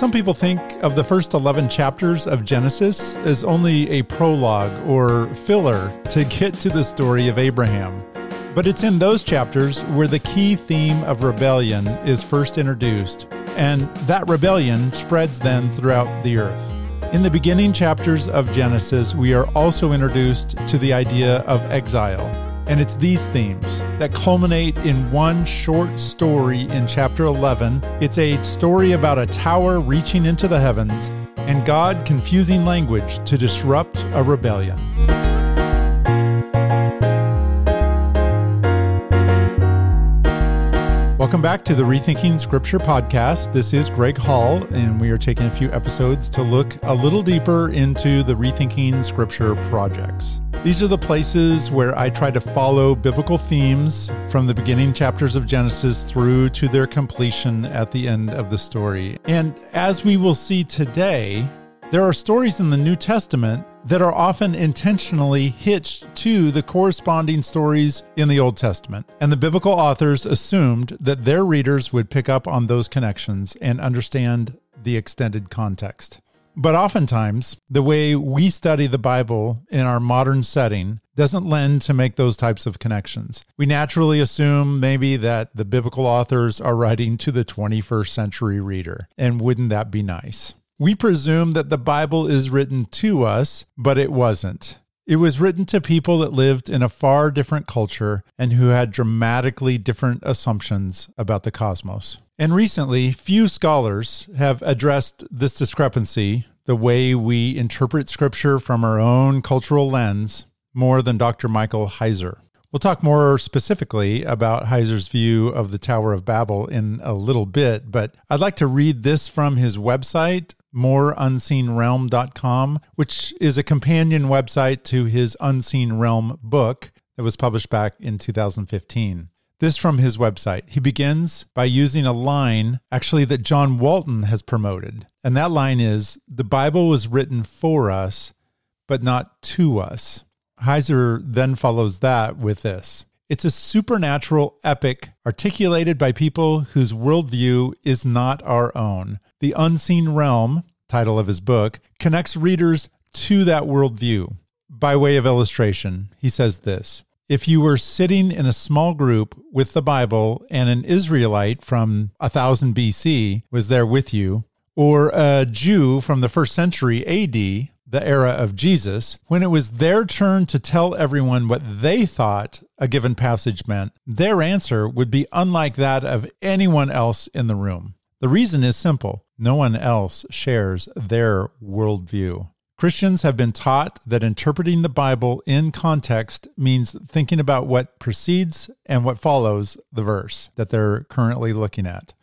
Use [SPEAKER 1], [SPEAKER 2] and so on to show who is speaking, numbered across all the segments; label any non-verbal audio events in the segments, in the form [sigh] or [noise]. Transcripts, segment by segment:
[SPEAKER 1] Some people think of the first 11 chapters of Genesis as only a prologue or filler to [laughs] get to the story of Abraham. But it's in those chapters where the key theme of rebellion is first introduced, and that rebellion spreads then throughout the earth. In the beginning chapters of Genesis, we are also introduced to the idea of exile and it's these themes that culminate in one short story in chapter 11. It's a story about a tower reaching into the heavens and God confusing language to disrupt a rebellion. Welcome back to the Rethinking Scripture podcast. This is Greg Hall, and we are taking a few episodes to look a little deeper into the Rethinking Scripture projects. These are the places where I try to follow biblical themes from the beginning chapters of Genesis through to their completion at the end of the story. And as we will see today, there are stories in the New Testament that are often intentionally hitched to the corresponding stories in the Old Testament. And the biblical authors assumed that their readers would pick up on those connections and understand the extended context. But oftentimes, the way we study the Bible in our modern setting doesn't lend to make those types of connections. We naturally assume maybe that the biblical authors are writing to the 21st century reader. And wouldn't that be nice? We presume that the Bible is written to us, but it wasn't. It was written to people that lived in a far different culture and who had dramatically different assumptions about the cosmos. And recently, few scholars have addressed this discrepancy, the way we interpret scripture from our own cultural lens, more than Dr. Michael Heiser. We'll talk more specifically about Heiser's view of the Tower of Babel in a little bit, but I'd like to read this from his website, moreunseenrealm.com, which is a companion website to his Unseen Realm book that was published back in 2015. This from his website. He begins by using a line actually that John Walton has promoted. And that line is The Bible was written for us, but not to us. Heiser then follows that with this It's a supernatural epic articulated by people whose worldview is not our own. The Unseen Realm, title of his book, connects readers to that worldview. By way of illustration, he says this if you were sitting in a small group with the Bible and an Israelite from 1000 BC was there with you, or a Jew from the first century AD, the era of Jesus, when it was their turn to tell everyone what they thought a given passage meant, their answer would be unlike that of anyone else in the room. The reason is simple no one else shares their worldview. Christians have been taught that interpreting the Bible in context means thinking about what precedes and what follows the verse that they're currently looking at.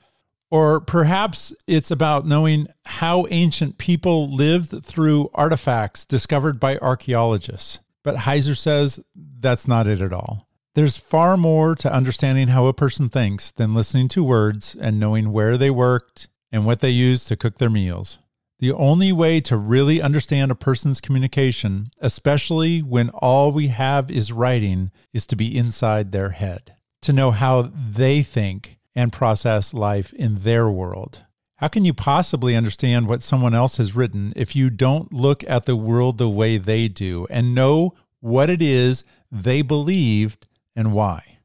[SPEAKER 1] Or perhaps it's about knowing how ancient people lived through artifacts discovered by archaeologists. But Heiser says that's not it at all. There's far more to understanding how a person thinks than listening to words and knowing where they worked and what they used to cook their meals. The only way to really understand a person's communication, especially when all we have is writing, is to be inside their head, to know how they think and process life in their world. How can you possibly understand what someone else has written if you don't look at the world the way they do and know what it is they believed and why?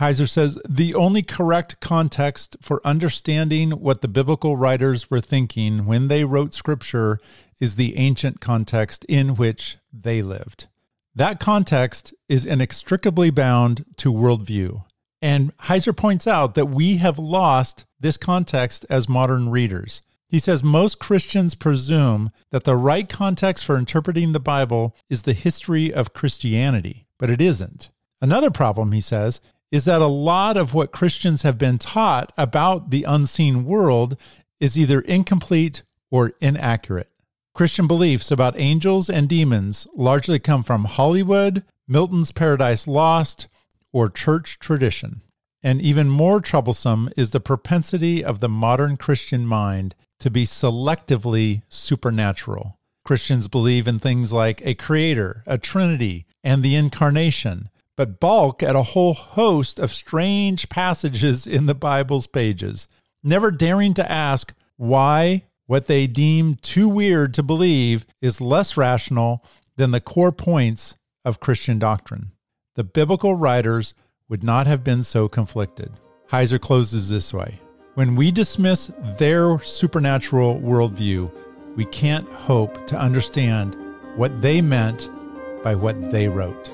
[SPEAKER 1] Heiser says the only correct context for understanding what the biblical writers were thinking when they wrote scripture is the ancient context in which they lived. That context is inextricably bound to worldview. And Heiser points out that we have lost this context as modern readers. He says most Christians presume that the right context for interpreting the Bible is the history of Christianity, but it isn't. Another problem, he says, is that a lot of what Christians have been taught about the unseen world is either incomplete or inaccurate. Christian beliefs about angels and demons largely come from Hollywood, Milton's Paradise Lost, or church tradition. And even more troublesome is the propensity of the modern Christian mind to be selectively supernatural. Christians believe in things like a creator, a trinity, and the incarnation, but balk at a whole host of strange passages in the Bible's pages, never daring to ask why what they deem too weird to believe is less rational than the core points of Christian doctrine. The biblical writers would not have been so conflicted. Heiser closes this way When we dismiss their supernatural worldview, we can't hope to understand what they meant by what they wrote.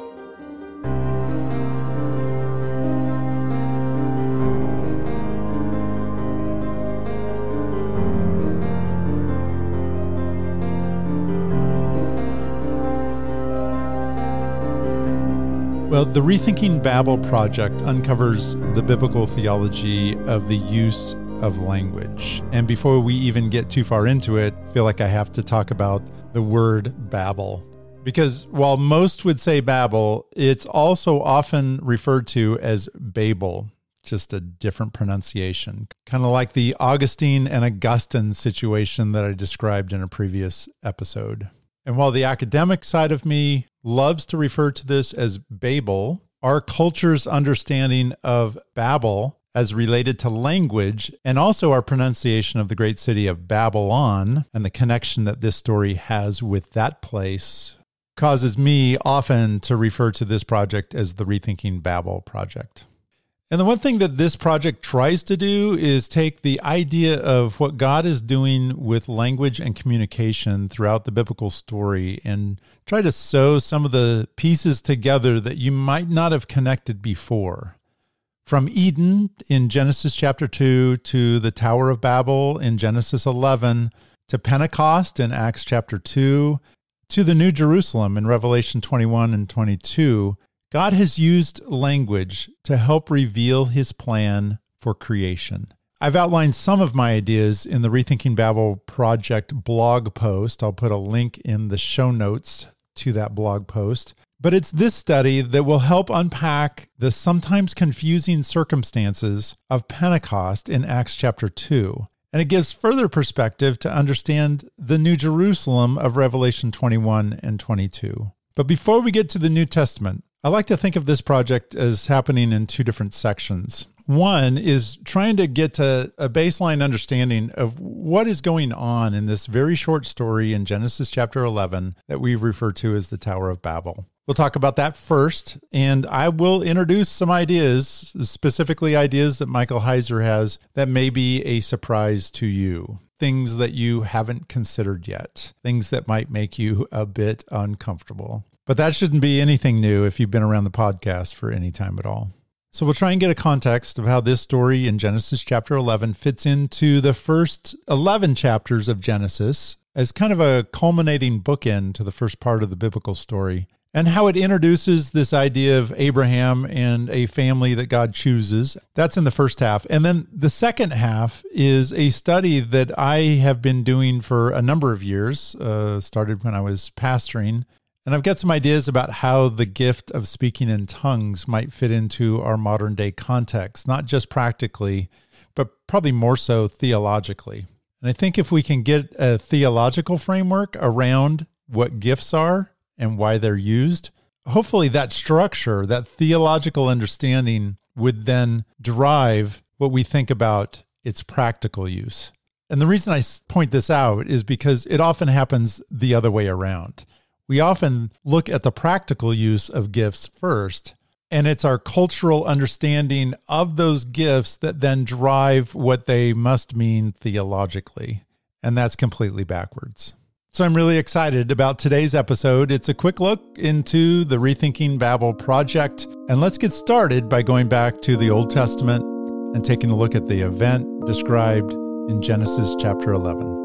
[SPEAKER 1] Well, the Rethinking Babel project uncovers the biblical theology of the use of language. And before we even get too far into it, I feel like I have to talk about the word Babel. Because while most would say Babel, it's also often referred to as Babel, just a different pronunciation. Kind of like the Augustine and Augustine situation that I described in a previous episode. And while the academic side of me loves to refer to this as Babel, our culture's understanding of Babel as related to language and also our pronunciation of the great city of Babylon and the connection that this story has with that place causes me often to refer to this project as the Rethinking Babel project. And the one thing that this project tries to do is take the idea of what God is doing with language and communication throughout the biblical story and try to sew some of the pieces together that you might not have connected before. From Eden in Genesis chapter 2 to the Tower of Babel in Genesis 11 to Pentecost in Acts chapter 2 to the New Jerusalem in Revelation 21 and 22, God has used language to help reveal his plan for creation. I've outlined some of my ideas in the Rethinking Babel project blog post. I'll put a link in the show notes to that blog post. But it's this study that will help unpack the sometimes confusing circumstances of Pentecost in Acts chapter 2. And it gives further perspective to understand the New Jerusalem of Revelation 21 and 22. But before we get to the New Testament, I like to think of this project as happening in two different sections. One is trying to get to a baseline understanding of what is going on in this very short story in Genesis chapter 11 that we refer to as the Tower of Babel. We'll talk about that first, and I will introduce some ideas, specifically ideas that Michael Heiser has that may be a surprise to you. Things that you haven't considered yet, things that might make you a bit uncomfortable. But that shouldn't be anything new if you've been around the podcast for any time at all. So we'll try and get a context of how this story in Genesis chapter 11 fits into the first 11 chapters of Genesis as kind of a culminating bookend to the first part of the biblical story and how it introduces this idea of Abraham and a family that God chooses. That's in the first half. And then the second half is a study that I have been doing for a number of years, uh, started when I was pastoring and I've got some ideas about how the gift of speaking in tongues might fit into our modern day context, not just practically, but probably more so theologically. And I think if we can get a theological framework around what gifts are and why they're used, hopefully that structure, that theological understanding would then drive what we think about its practical use. And the reason I point this out is because it often happens the other way around we often look at the practical use of gifts first. And it's our cultural understanding of those gifts that then drive what they must mean theologically. And that's completely backwards. So I'm really excited about today's episode. It's a quick look into the Rethinking Babel project. And let's get started by going back to the Old Testament and taking a look at the event described in Genesis chapter 11.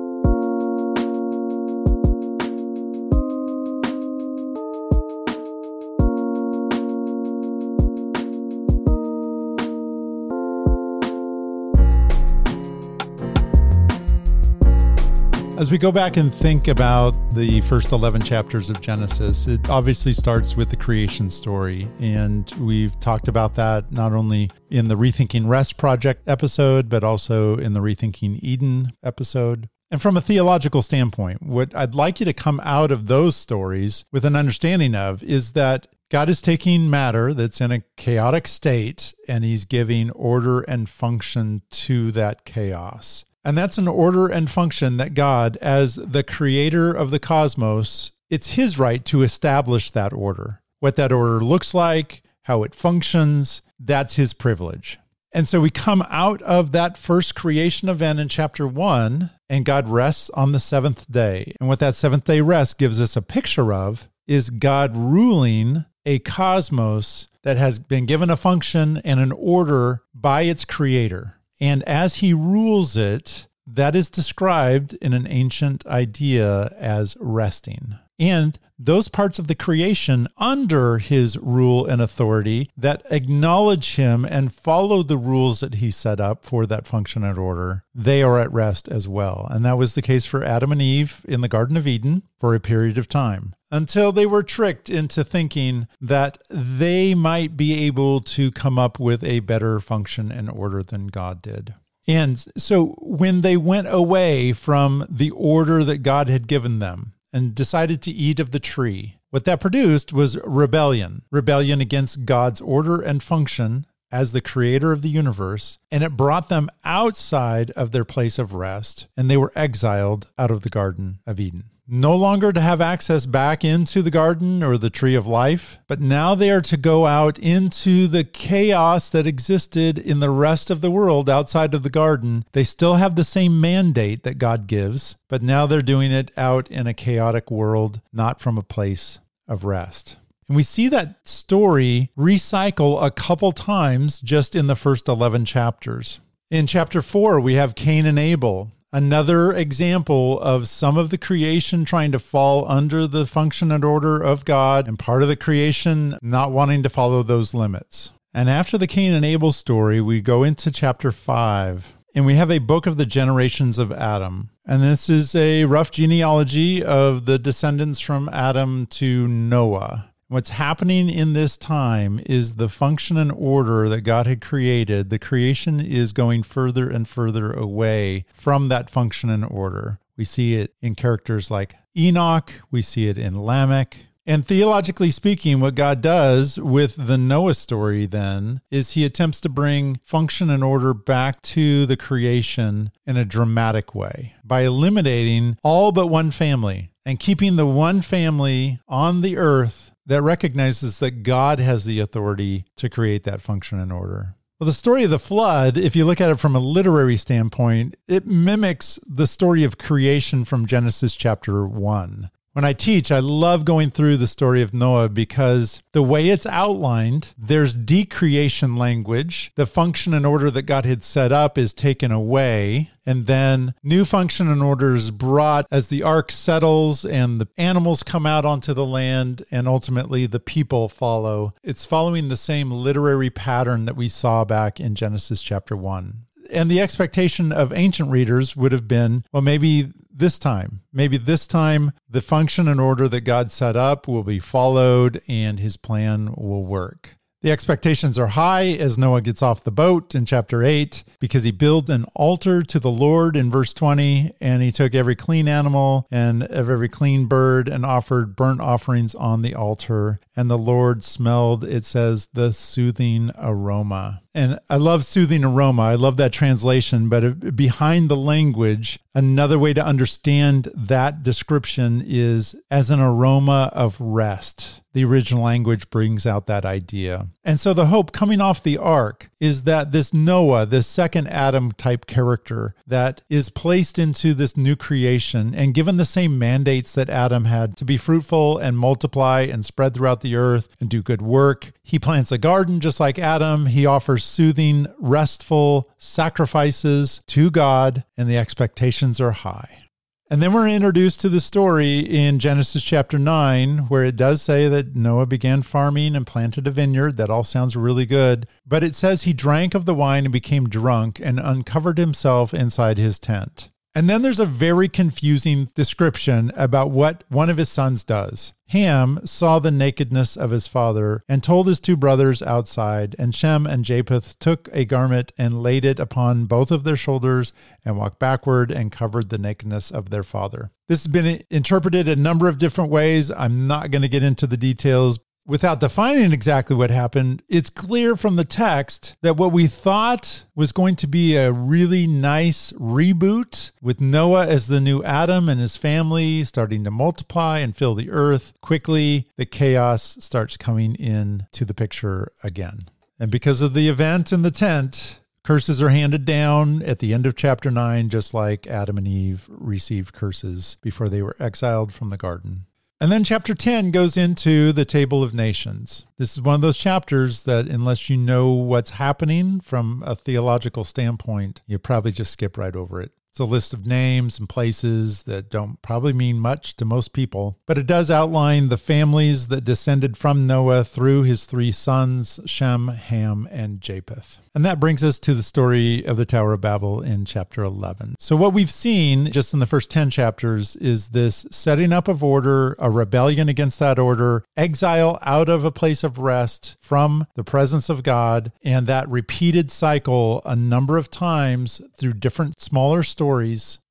[SPEAKER 1] As we go back and think about the first 11 chapters of Genesis, it obviously starts with the creation story. And we've talked about that not only in the Rethinking Rest Project episode, but also in the Rethinking Eden episode. And from a theological standpoint, what I'd like you to come out of those stories with an understanding of is that God is taking matter that's in a chaotic state and he's giving order and function to that chaos. And that's an order and function that God, as the creator of the cosmos, it's his right to establish that order. What that order looks like, how it functions, that's his privilege. And so we come out of that first creation event in chapter one, and God rests on the seventh day. And what that seventh day rest gives us a picture of is God ruling a cosmos that has been given a function and an order by its creator. And as he rules it, that is described in an ancient idea as resting and those parts of the creation under his rule and authority that acknowledge him and follow the rules that he set up for that function and order, they are at rest as well. And that was the case for Adam and Eve in the Garden of Eden for a period of time until they were tricked into thinking that they might be able to come up with a better function and order than God did. And so when they went away from the order that God had given them, and decided to eat of the tree. What that produced was rebellion, rebellion against God's order and function as the creator of the universe, and it brought them outside of their place of rest, and they were exiled out of the Garden of Eden no longer to have access back into the garden or the tree of life, but now they are to go out into the chaos that existed in the rest of the world outside of the garden. They still have the same mandate that God gives, but now they're doing it out in a chaotic world, not from a place of rest. And we see that story recycle a couple times just in the first 11 chapters. In chapter 4, we have Cain and Abel. Another example of some of the creation trying to fall under the function and order of God, and part of the creation not wanting to follow those limits. And after the Cain and Abel story, we go into chapter 5, and we have a book of the generations of Adam. And this is a rough genealogy of the descendants from Adam to Noah. What's happening in this time is the function and order that God had created. The creation is going further and further away from that function and order. We see it in characters like Enoch, we see it in Lamech. And theologically speaking, what God does with the Noah story then is he attempts to bring function and order back to the creation in a dramatic way by eliminating all but one family and keeping the one family on the earth that recognizes that God has the authority to create that function and order. Well, the story of the flood, if you look at it from a literary standpoint, it mimics the story of creation from Genesis chapter 1. When I teach, I love going through the story of Noah because the way it's outlined, there's decreation language. The function and order that God had set up is taken away. And then new function and order is brought as the ark settles and the animals come out onto the land and ultimately the people follow. It's following the same literary pattern that we saw back in Genesis chapter 1 and the expectation of ancient readers would have been well maybe this time. Maybe this time the function and order that God set up will be followed and his plan will work. The expectations are high as Noah gets off the boat in chapter 8 because he built an altar to the Lord in verse 20 and he took every clean animal and every clean bird and offered burnt offerings on the altar. And the Lord smelled, it says, the soothing aroma. And I love soothing aroma. I love that translation. But behind the language, another way to understand that description is as an aroma of rest. The original language brings out that idea. And so the hope coming off the ark is that this Noah, this second Adam type character that is placed into this new creation and given the same mandates that Adam had to be fruitful and multiply and spread throughout the earth and do good work. He plants a garden just like Adam. He offers soothing, restful sacrifices to God, and the expectations are high. And then we're introduced to the story in Genesis chapter 9, where it does say that Noah began farming and planted a vineyard. That all sounds really good. But it says he drank of the wine and became drunk and uncovered himself inside his tent. And then there's a very confusing description about what one of his sons does. Ham saw the nakedness of his father and told his two brothers outside, and Shem and Japheth took a garment and laid it upon both of their shoulders and walked backward and covered the nakedness of their father. This has been interpreted a number of different ways. I'm not going to get into the details. Without defining exactly what happened, it's clear from the text that what we thought was going to be a really nice reboot with Noah as the new Adam and his family starting to multiply and fill the earth, quickly the chaos starts coming in to the picture again. And because of the event in the tent, curses are handed down at the end of chapter 9, just like Adam and Eve received curses before they were exiled from the garden. And then chapter 10 goes into the Table of Nations. This is one of those chapters that, unless you know what's happening from a theological standpoint, you probably just skip right over it. It's a list of names and places that don't probably mean much to most people, but it does outline the families that descended from Noah through his three sons, Shem, Ham, and Japheth. And that brings us to the story of the Tower of Babel in chapter 11. So, what we've seen just in the first 10 chapters is this setting up of order, a rebellion against that order, exile out of a place of rest from the presence of God, and that repeated cycle a number of times through different smaller stories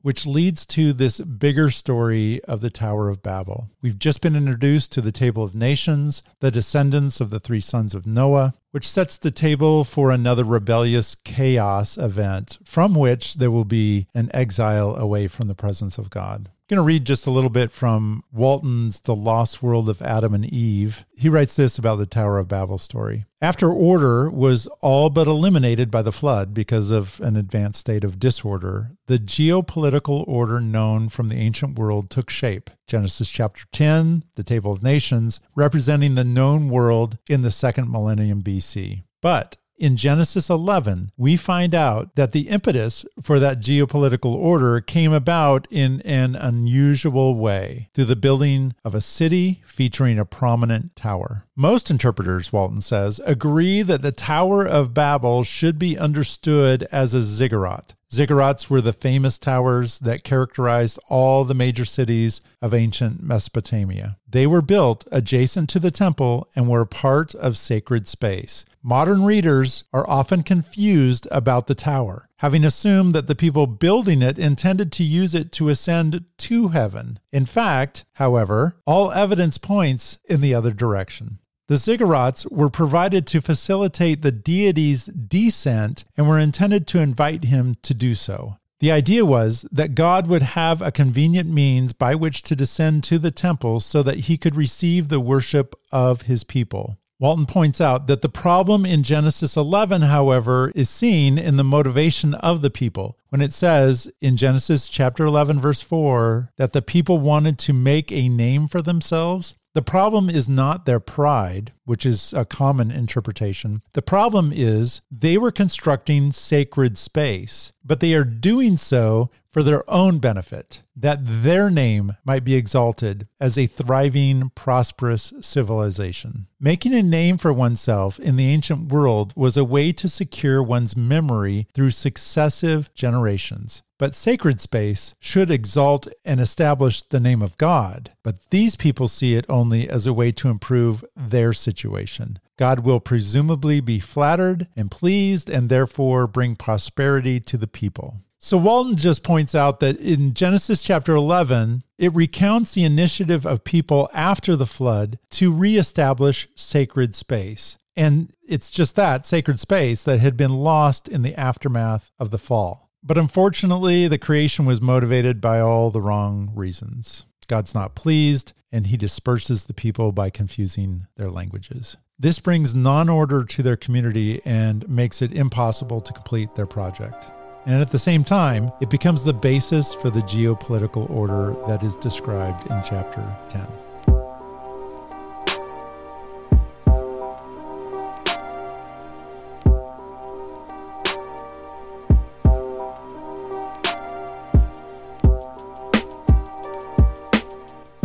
[SPEAKER 1] which leads to this bigger story of the Tower of Babel. We've just been introduced to the Table of Nations, the descendants of the three sons of Noah, which sets the table for another rebellious chaos event from which there will be an exile away from the presence of God. Going to read just a little bit from Walton's The Lost World of Adam and Eve. He writes this about the Tower of Babel story. After order was all but eliminated by the flood because of an advanced state of disorder, the geopolitical order known from the ancient world took shape. Genesis chapter 10, the Table of Nations, representing the known world in the second millennium BC. But in Genesis 11, we find out that the impetus for that geopolitical order came about in an unusual way through the building of a city featuring a prominent tower. Most interpreters, Walton says, agree that the Tower of Babel should be understood as a ziggurat. Ziggurats were the famous towers that characterized all the major cities of ancient Mesopotamia. They were built adjacent to the temple and were part of sacred space. Modern readers are often confused about the tower, having assumed that the people building it intended to use it to ascend to heaven. In fact, however, all evidence points in the other direction. The ziggurats were provided to facilitate the deity's descent and were intended to invite him to do so. The idea was that God would have a convenient means by which to descend to the temple so that he could receive the worship of his people. Walton points out that the problem in Genesis 11, however, is seen in the motivation of the people. When it says in Genesis chapter 11, verse 4, that the people wanted to make a name for themselves, the problem is not their pride, which is a common interpretation. The problem is they were constructing sacred space, but they are doing so for their own benefit, that their name might be exalted as a thriving, prosperous civilization. Making a name for oneself in the ancient world was a way to secure one's memory through successive generations. But sacred space should exalt and establish the name of God. But these people see it only as a way to improve their situation. God will presumably be flattered and pleased and therefore bring prosperity to the people. So Walton just points out that in Genesis chapter 11, it recounts the initiative of people after the flood to reestablish sacred space. And it's just that sacred space that had been lost in the aftermath of the fall. But unfortunately, the creation was motivated by all the wrong reasons. God's not pleased, and he disperses the people by confusing their languages. This brings non order to their community and makes it impossible to complete their project. And at the same time, it becomes the basis for the geopolitical order that is described in chapter 10.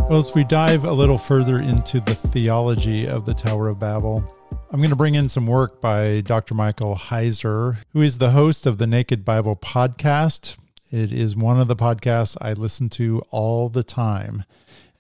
[SPEAKER 1] Well, as we dive a little further into the theology of the Tower of Babel, I'm going to bring in some work by Dr. Michael Heiser, who is the host of the Naked Bible podcast. It is one of the podcasts I listen to all the time.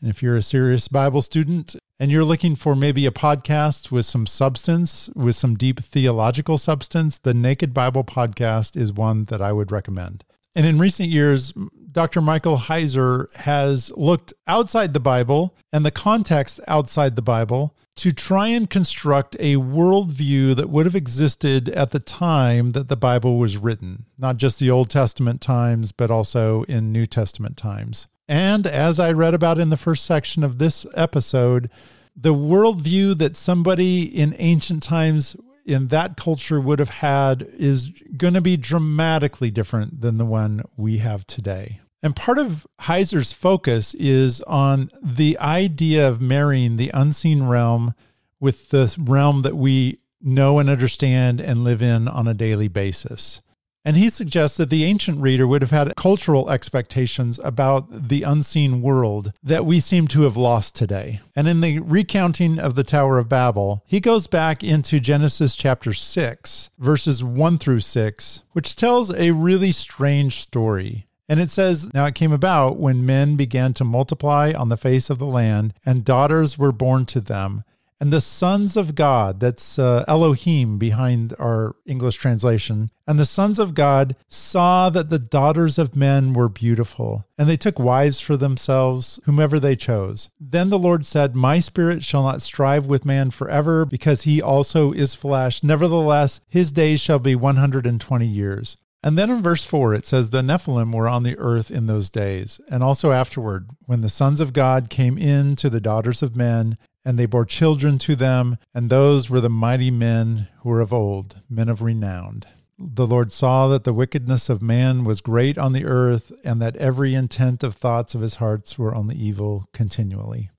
[SPEAKER 1] And if you're a serious Bible student and you're looking for maybe a podcast with some substance, with some deep theological substance, the Naked Bible podcast is one that I would recommend. And in recent years, Dr. Michael Heiser has looked outside the Bible and the context outside the Bible to try and construct a worldview that would have existed at the time that the Bible was written, not just the Old Testament times, but also in New Testament times. And as I read about in the first section of this episode, the worldview that somebody in ancient times in that culture would have had is going to be dramatically different than the one we have today. And part of Heiser's focus is on the idea of marrying the unseen realm with the realm that we know and understand and live in on a daily basis. And he suggests that the ancient reader would have had cultural expectations about the unseen world that we seem to have lost today. And in the recounting of the Tower of Babel, he goes back into Genesis chapter 6, verses 1 through 6, which tells a really strange story. And it says, Now it came about when men began to multiply on the face of the land, and daughters were born to them. And the sons of God, that's uh, Elohim behind our English translation, and the sons of God saw that the daughters of men were beautiful, and they took wives for themselves, whomever they chose. Then the Lord said, My spirit shall not strive with man forever, because he also is flesh. Nevertheless, his days shall be 120 years. And then in verse 4, it says, The Nephilim were on the earth in those days, and also afterward, when the sons of God came in to the daughters of men, and they bore children to them, and those were the mighty men who were of old, men of renown. The Lord saw that the wickedness of man was great on the earth, and that every intent of thoughts of his hearts were only evil continually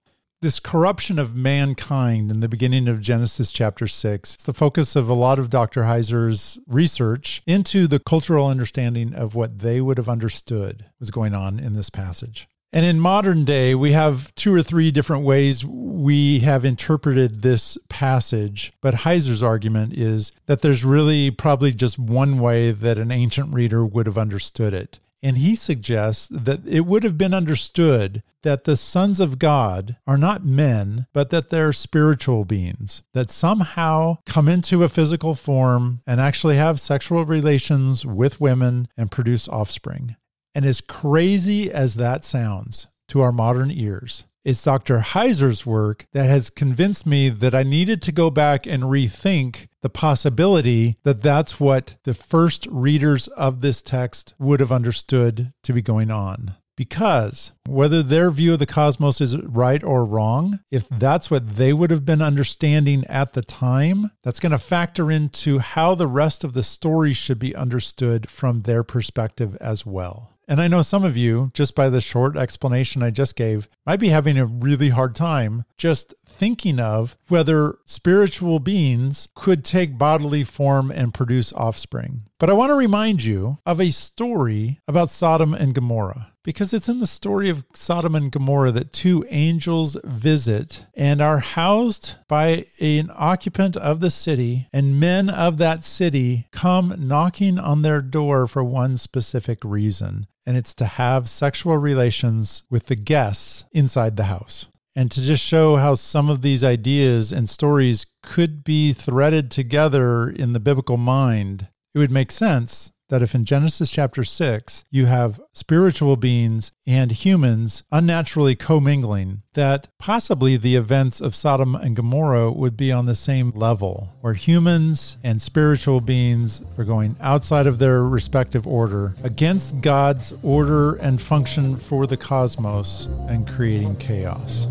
[SPEAKER 1] this corruption of mankind in the beginning of Genesis chapter 6. It's the focus of a lot of Dr. Heiser's research into the cultural understanding of what they would have understood was going on in this passage. And in modern day, we have two or three different ways we have interpreted this passage. But Heiser's argument is that there's really probably just one way that an ancient reader would have understood it. And he suggests that it would have been understood that the sons of God are not men, but that they're spiritual beings that somehow come into a physical form and actually have sexual relations with women and produce offspring. And as crazy as that sounds to our modern ears, it's Dr. Heiser's work that has convinced me that I needed to go back and rethink the possibility that that's what the first readers of this text would have understood to be going on. Because whether their view of the cosmos is right or wrong, if that's what they would have been understanding at the time, that's going to factor into how the rest of the story should be understood from their perspective as well. And I know some of you, just by the short explanation I just gave, might be having a really hard time just thinking of whether spiritual beings could take bodily form and produce offspring. But I want to remind you of a story about Sodom and Gomorrah because it's in the story of Sodom and Gomorrah that two angels visit and are housed by an occupant of the city, and men of that city come knocking on their door for one specific reason and it's to have sexual relations with the guests inside the house. And to just show how some of these ideas and stories could be threaded together in the biblical mind, it would make sense that if in Genesis chapter 6 you have spiritual beings and humans unnaturally commingling, that possibly the events of Sodom and Gomorrah would be on the same level, where humans and spiritual beings are going outside of their respective order against God's order and function for the cosmos and creating chaos.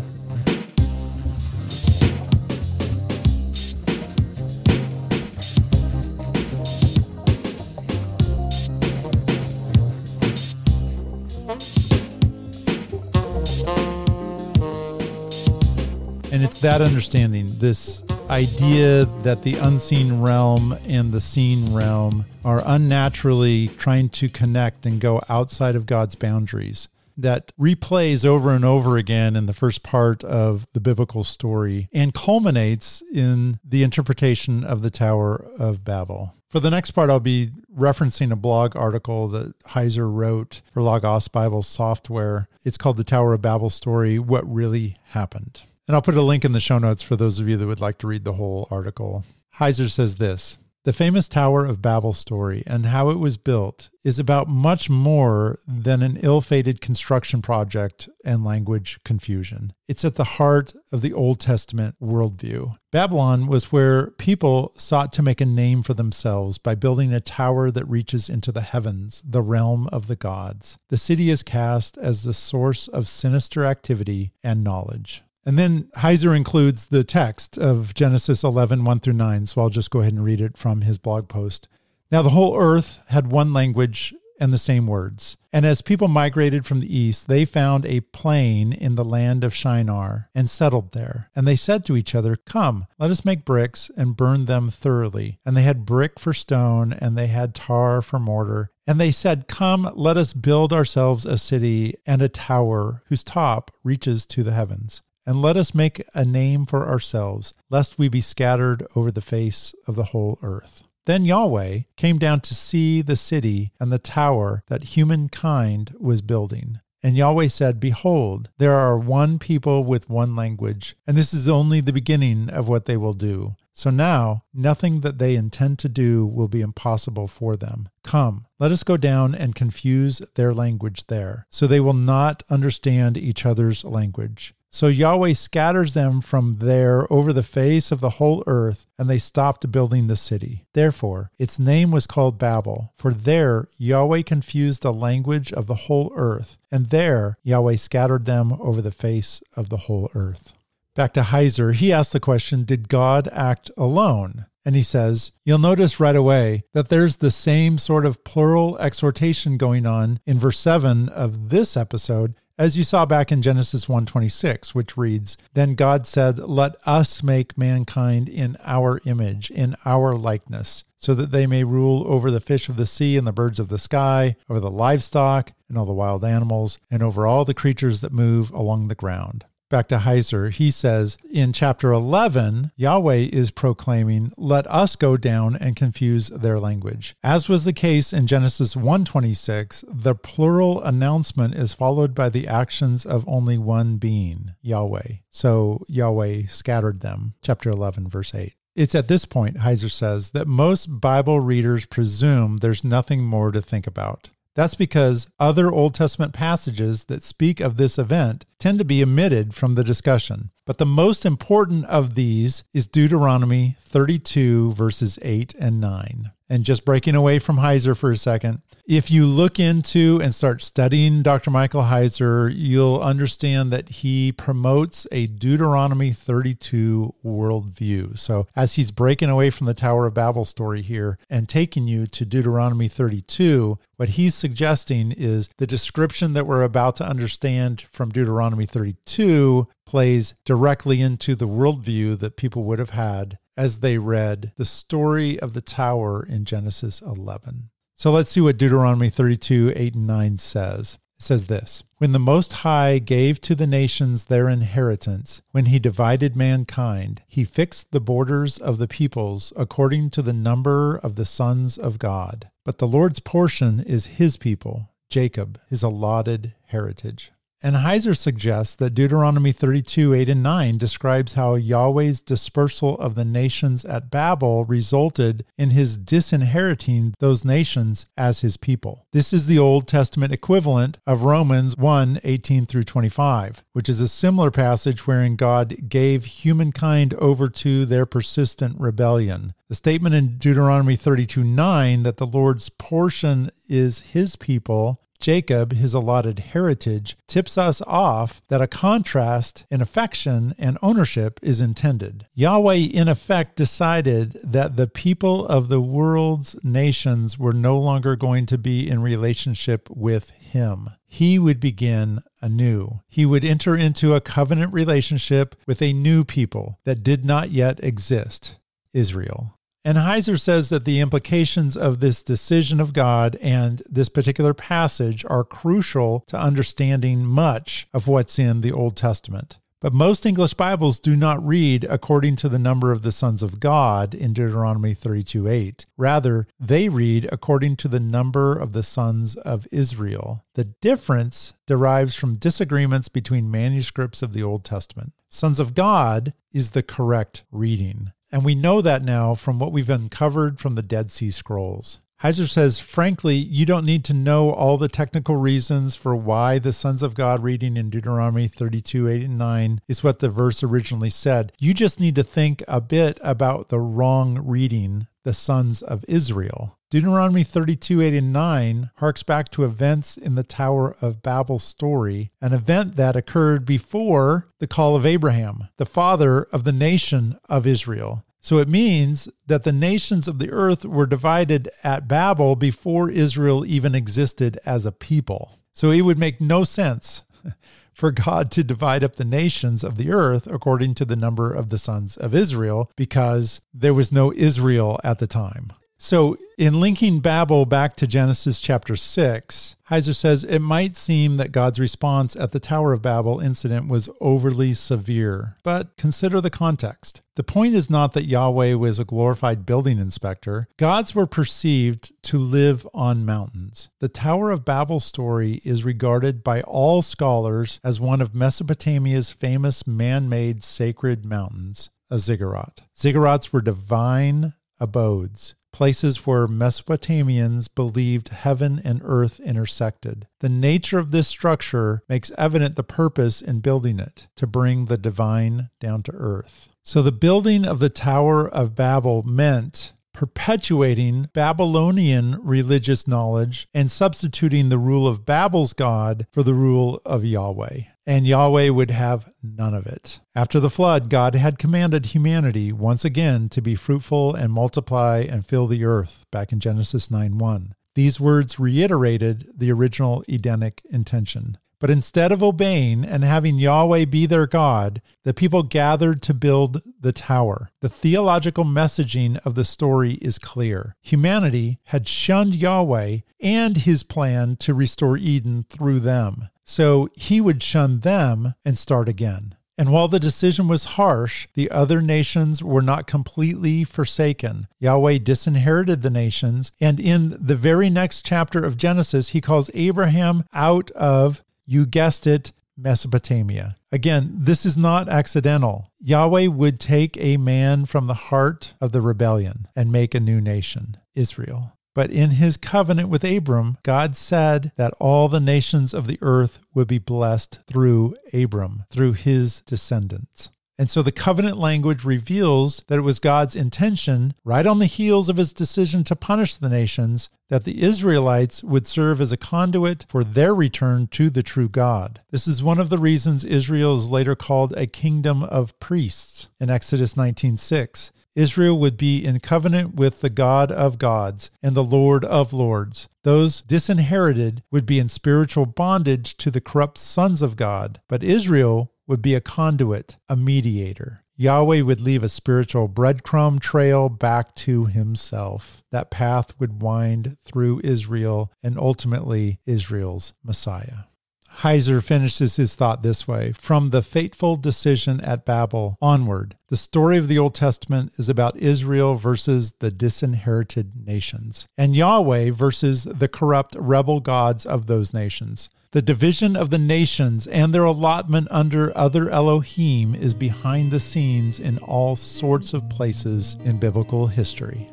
[SPEAKER 1] And it's that understanding, this idea that the unseen realm and the seen realm are unnaturally trying to connect and go outside of God's boundaries, that replays over and over again in the first part of the biblical story and culminates in the interpretation of the Tower of Babel. For the next part, I'll be referencing a blog article that Heiser wrote for Logos Bible software. It's called The Tower of Babel Story What Really Happened. And I'll put a link in the show notes for those of you that would like to read the whole article. Heiser says this The famous Tower of Babel story and how it was built is about much more than an ill fated construction project and language confusion. It's at the heart of the Old Testament worldview. Babylon was where people sought to make a name for themselves by building a tower that reaches into the heavens, the realm of the gods. The city is cast as the source of sinister activity and knowledge. And then Heiser includes the text of Genesis 11, 1 through 9. So I'll just go ahead and read it from his blog post. Now, the whole earth had one language and the same words. And as people migrated from the east, they found a plain in the land of Shinar and settled there. And they said to each other, Come, let us make bricks and burn them thoroughly. And they had brick for stone, and they had tar for mortar. And they said, Come, let us build ourselves a city and a tower whose top reaches to the heavens and let us make a name for ourselves, lest we be scattered over the face of the whole earth. Then Yahweh came down to see the city and the tower that humankind was building. And Yahweh said, Behold, there are one people with one language, and this is only the beginning of what they will do. So now, nothing that they intend to do will be impossible for them. Come, let us go down and confuse their language there, so they will not understand each other's language. So Yahweh scatters them from there over the face of the whole earth, and they stopped building the city. Therefore, its name was called Babel, for there Yahweh confused the language of the whole earth, and there Yahweh scattered them over the face of the whole earth. Back to Heiser, he asked the question Did God act alone? And he says, You'll notice right away that there's the same sort of plural exhortation going on in verse 7 of this episode as you saw back in Genesis 1:26, which reads, "Then God said, let us make mankind in our image, in our likeness, so that they may rule over the fish of the sea and the birds of the sky, over the livestock and all the wild animals, and over all the creatures that move along the ground." Back to Heiser, he says in chapter 11, Yahweh is proclaiming, "Let us go down and confuse their language." As was the case in Genesis 1:26, the plural announcement is followed by the actions of only one being, Yahweh. So Yahweh scattered them. Chapter 11 verse 8. It's at this point, Heiser says, that most Bible readers presume there's nothing more to think about. That's because other Old Testament passages that speak of this event tend to be omitted from the discussion. But the most important of these is Deuteronomy 32, verses 8 and 9. And just breaking away from Heiser for a second, if you look into and start studying Dr. Michael Heiser, you'll understand that he promotes a Deuteronomy 32 worldview. So, as he's breaking away from the Tower of Babel story here and taking you to Deuteronomy 32, what he's suggesting is the description that we're about to understand from Deuteronomy 32 plays directly into the worldview that people would have had as they read the story of the tower in Genesis 11. So let's see what Deuteronomy 32, 8 and 9 says. It says this When the Most High gave to the nations their inheritance, when he divided mankind, he fixed the borders of the peoples according to the number of the sons of God. But the Lord's portion is his people, Jacob, his allotted heritage. And Heiser suggests that Deuteronomy 32, 8 and 9 describes how Yahweh's dispersal of the nations at Babel resulted in his disinheriting those nations as his people. This is the Old Testament equivalent of Romans 1, 18 through 25, which is a similar passage wherein God gave humankind over to their persistent rebellion. The statement in Deuteronomy 32, 9 that the Lord's portion is his people Jacob, his allotted heritage, tips us off that a contrast in affection and ownership is intended. Yahweh, in effect, decided that the people of the world's nations were no longer going to be in relationship with him. He would begin anew. He would enter into a covenant relationship with a new people that did not yet exist Israel. And Heiser says that the implications of this decision of God and this particular passage are crucial to understanding much of what's in the Old Testament. But most English Bibles do not read according to the number of the sons of God in Deuteronomy 32 8. Rather, they read according to the number of the sons of Israel. The difference derives from disagreements between manuscripts of the Old Testament. Sons of God is the correct reading. And we know that now from what we've uncovered from the Dead Sea Scrolls. Heiser says, frankly, you don't need to know all the technical reasons for why the sons of God reading in Deuteronomy 32, 8, and 9 is what the verse originally said. You just need to think a bit about the wrong reading, the sons of Israel. Deuteronomy 32, 8, and 9 harks back to events in the Tower of Babel story, an event that occurred before the call of Abraham, the father of the nation of Israel. So it means that the nations of the earth were divided at Babel before Israel even existed as a people. So it would make no sense [laughs] for God to divide up the nations of the earth according to the number of the sons of Israel because there was no Israel at the time. So, in linking Babel back to Genesis chapter 6, Heiser says it might seem that God's response at the Tower of Babel incident was overly severe, but consider the context. The point is not that Yahweh was a glorified building inspector. Gods were perceived to live on mountains. The Tower of Babel story is regarded by all scholars as one of Mesopotamia's famous man made sacred mountains, a ziggurat. Ziggurats were divine abodes places where Mesopotamians believed heaven and earth intersected. The nature of this structure makes evident the purpose in building it to bring the divine down to earth. So, the building of the Tower of Babel meant perpetuating Babylonian religious knowledge and substituting the rule of Babel's God for the rule of Yahweh and Yahweh would have none of it. After the flood, God had commanded humanity once again to be fruitful and multiply and fill the earth, back in Genesis 9 1. These words reiterated the original Edenic intention. But instead of obeying and having Yahweh be their God, the people gathered to build the tower. The theological messaging of the story is clear. Humanity had shunned Yahweh and his plan to restore Eden through them. So he would shun them and start again. And while the decision was harsh, the other nations were not completely forsaken. Yahweh disinherited the nations, and in the very next chapter of Genesis, he calls Abraham out of, you guessed it, Mesopotamia. Again, this is not accidental. Yahweh would take a man from the heart of the rebellion and make a new nation, Israel. But in his covenant with Abram, God said that all the nations of the earth would be blessed through Abram, through his descendants. And so the covenant language reveals that it was God's intention, right on the heels of his decision to punish the nations, that the Israelites would serve as a conduit for their return to the true God. This is one of the reasons Israel is later called a kingdom of priests in Exodus 19:6. Israel would be in covenant with the God of gods and the Lord of lords. Those disinherited would be in spiritual bondage to the corrupt sons of God, but Israel would be a conduit, a mediator. Yahweh would leave a spiritual breadcrumb trail back to himself. That path would wind through Israel and ultimately Israel's Messiah. Heiser finishes his thought this way From the fateful decision at Babel onward, the story of the Old Testament is about Israel versus the disinherited nations, and Yahweh versus the corrupt rebel gods of those nations. The division of the nations and their allotment under other Elohim is behind the scenes in all sorts of places in biblical history.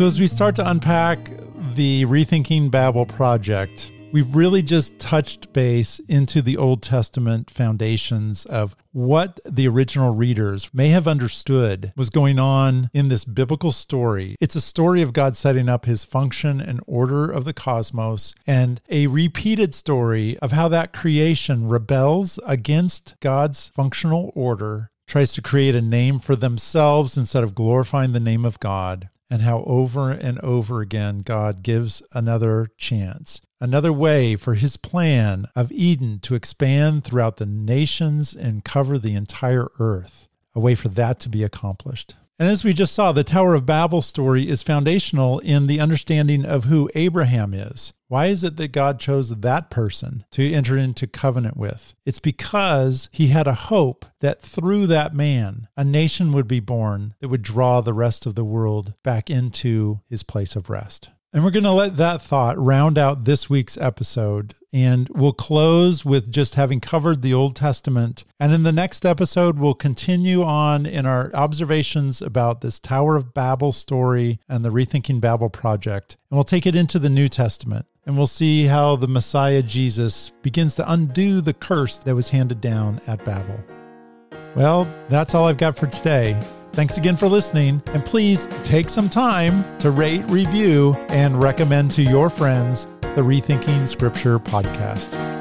[SPEAKER 1] So, as we start to unpack the Rethinking Babel project, we've really just touched base into the Old Testament foundations of what the original readers may have understood was going on in this biblical story. It's a story of God setting up his function and order of the cosmos, and a repeated story of how that creation rebels against God's functional order, tries to create a name for themselves instead of glorifying the name of God and how over and over again God gives another chance, another way for his plan of Eden to expand throughout the nations and cover the entire earth, a way for that to be accomplished. And as we just saw, the Tower of Babel story is foundational in the understanding of who Abraham is. Why is it that God chose that person to enter into covenant with? It's because he had a hope that through that man, a nation would be born that would draw the rest of the world back into his place of rest. And we're going to let that thought round out this week's episode. And we'll close with just having covered the Old Testament. And in the next episode, we'll continue on in our observations about this Tower of Babel story and the Rethinking Babel project. And we'll take it into the New Testament. And we'll see how the Messiah Jesus begins to undo the curse that was handed down at Babel. Well, that's all I've got for today. Thanks again for listening, and please take some time to rate, review, and recommend to your friends the Rethinking Scripture podcast.